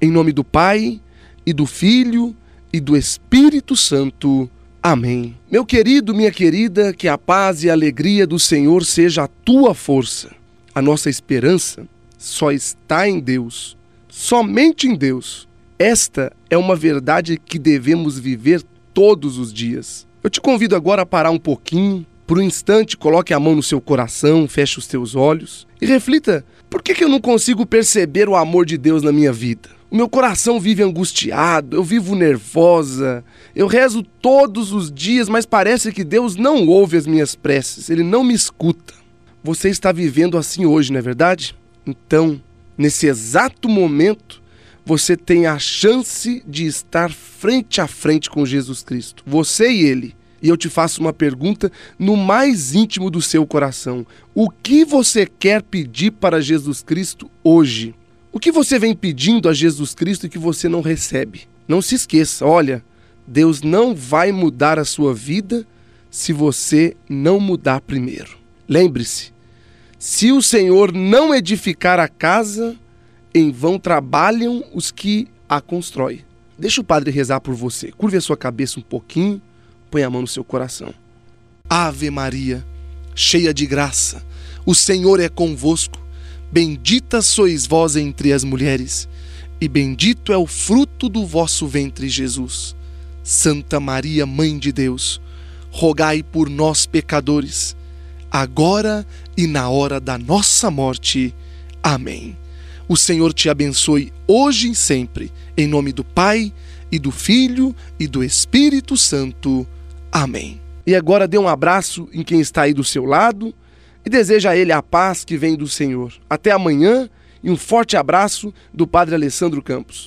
Em nome do Pai, e do Filho, e do Espírito Santo. Amém. Meu querido, minha querida, que a paz e a alegria do Senhor seja a tua força. A nossa esperança só está em Deus, somente em Deus. Esta é uma verdade que devemos viver todos os dias. Eu te convido agora a parar um pouquinho, por um instante, coloque a mão no seu coração, feche os teus olhos e reflita: por que, que eu não consigo perceber o amor de Deus na minha vida? O meu coração vive angustiado, eu vivo nervosa, eu rezo todos os dias, mas parece que Deus não ouve as minhas preces, Ele não me escuta. Você está vivendo assim hoje, não é verdade? Então, nesse exato momento, você tem a chance de estar frente a frente com Jesus Cristo, você e Ele. E eu te faço uma pergunta no mais íntimo do seu coração: o que você quer pedir para Jesus Cristo hoje? O que você vem pedindo a Jesus Cristo e que você não recebe? Não se esqueça, olha, Deus não vai mudar a sua vida se você não mudar primeiro. Lembre-se, se o Senhor não edificar a casa, em vão trabalham os que a constroem. Deixa o padre rezar por você. Curve a sua cabeça um pouquinho, põe a mão no seu coração. Ave Maria, cheia de graça, o Senhor é convosco. Bendita sois vós entre as mulheres, e bendito é o fruto do vosso ventre, Jesus. Santa Maria, Mãe de Deus, rogai por nós, pecadores, agora e na hora da nossa morte. Amém. O Senhor te abençoe hoje e sempre, em nome do Pai, e do Filho, e do Espírito Santo. Amém. E agora dê um abraço em quem está aí do seu lado e deseja a ele a paz que vem do Senhor. Até amanhã e um forte abraço do Padre Alessandro Campos.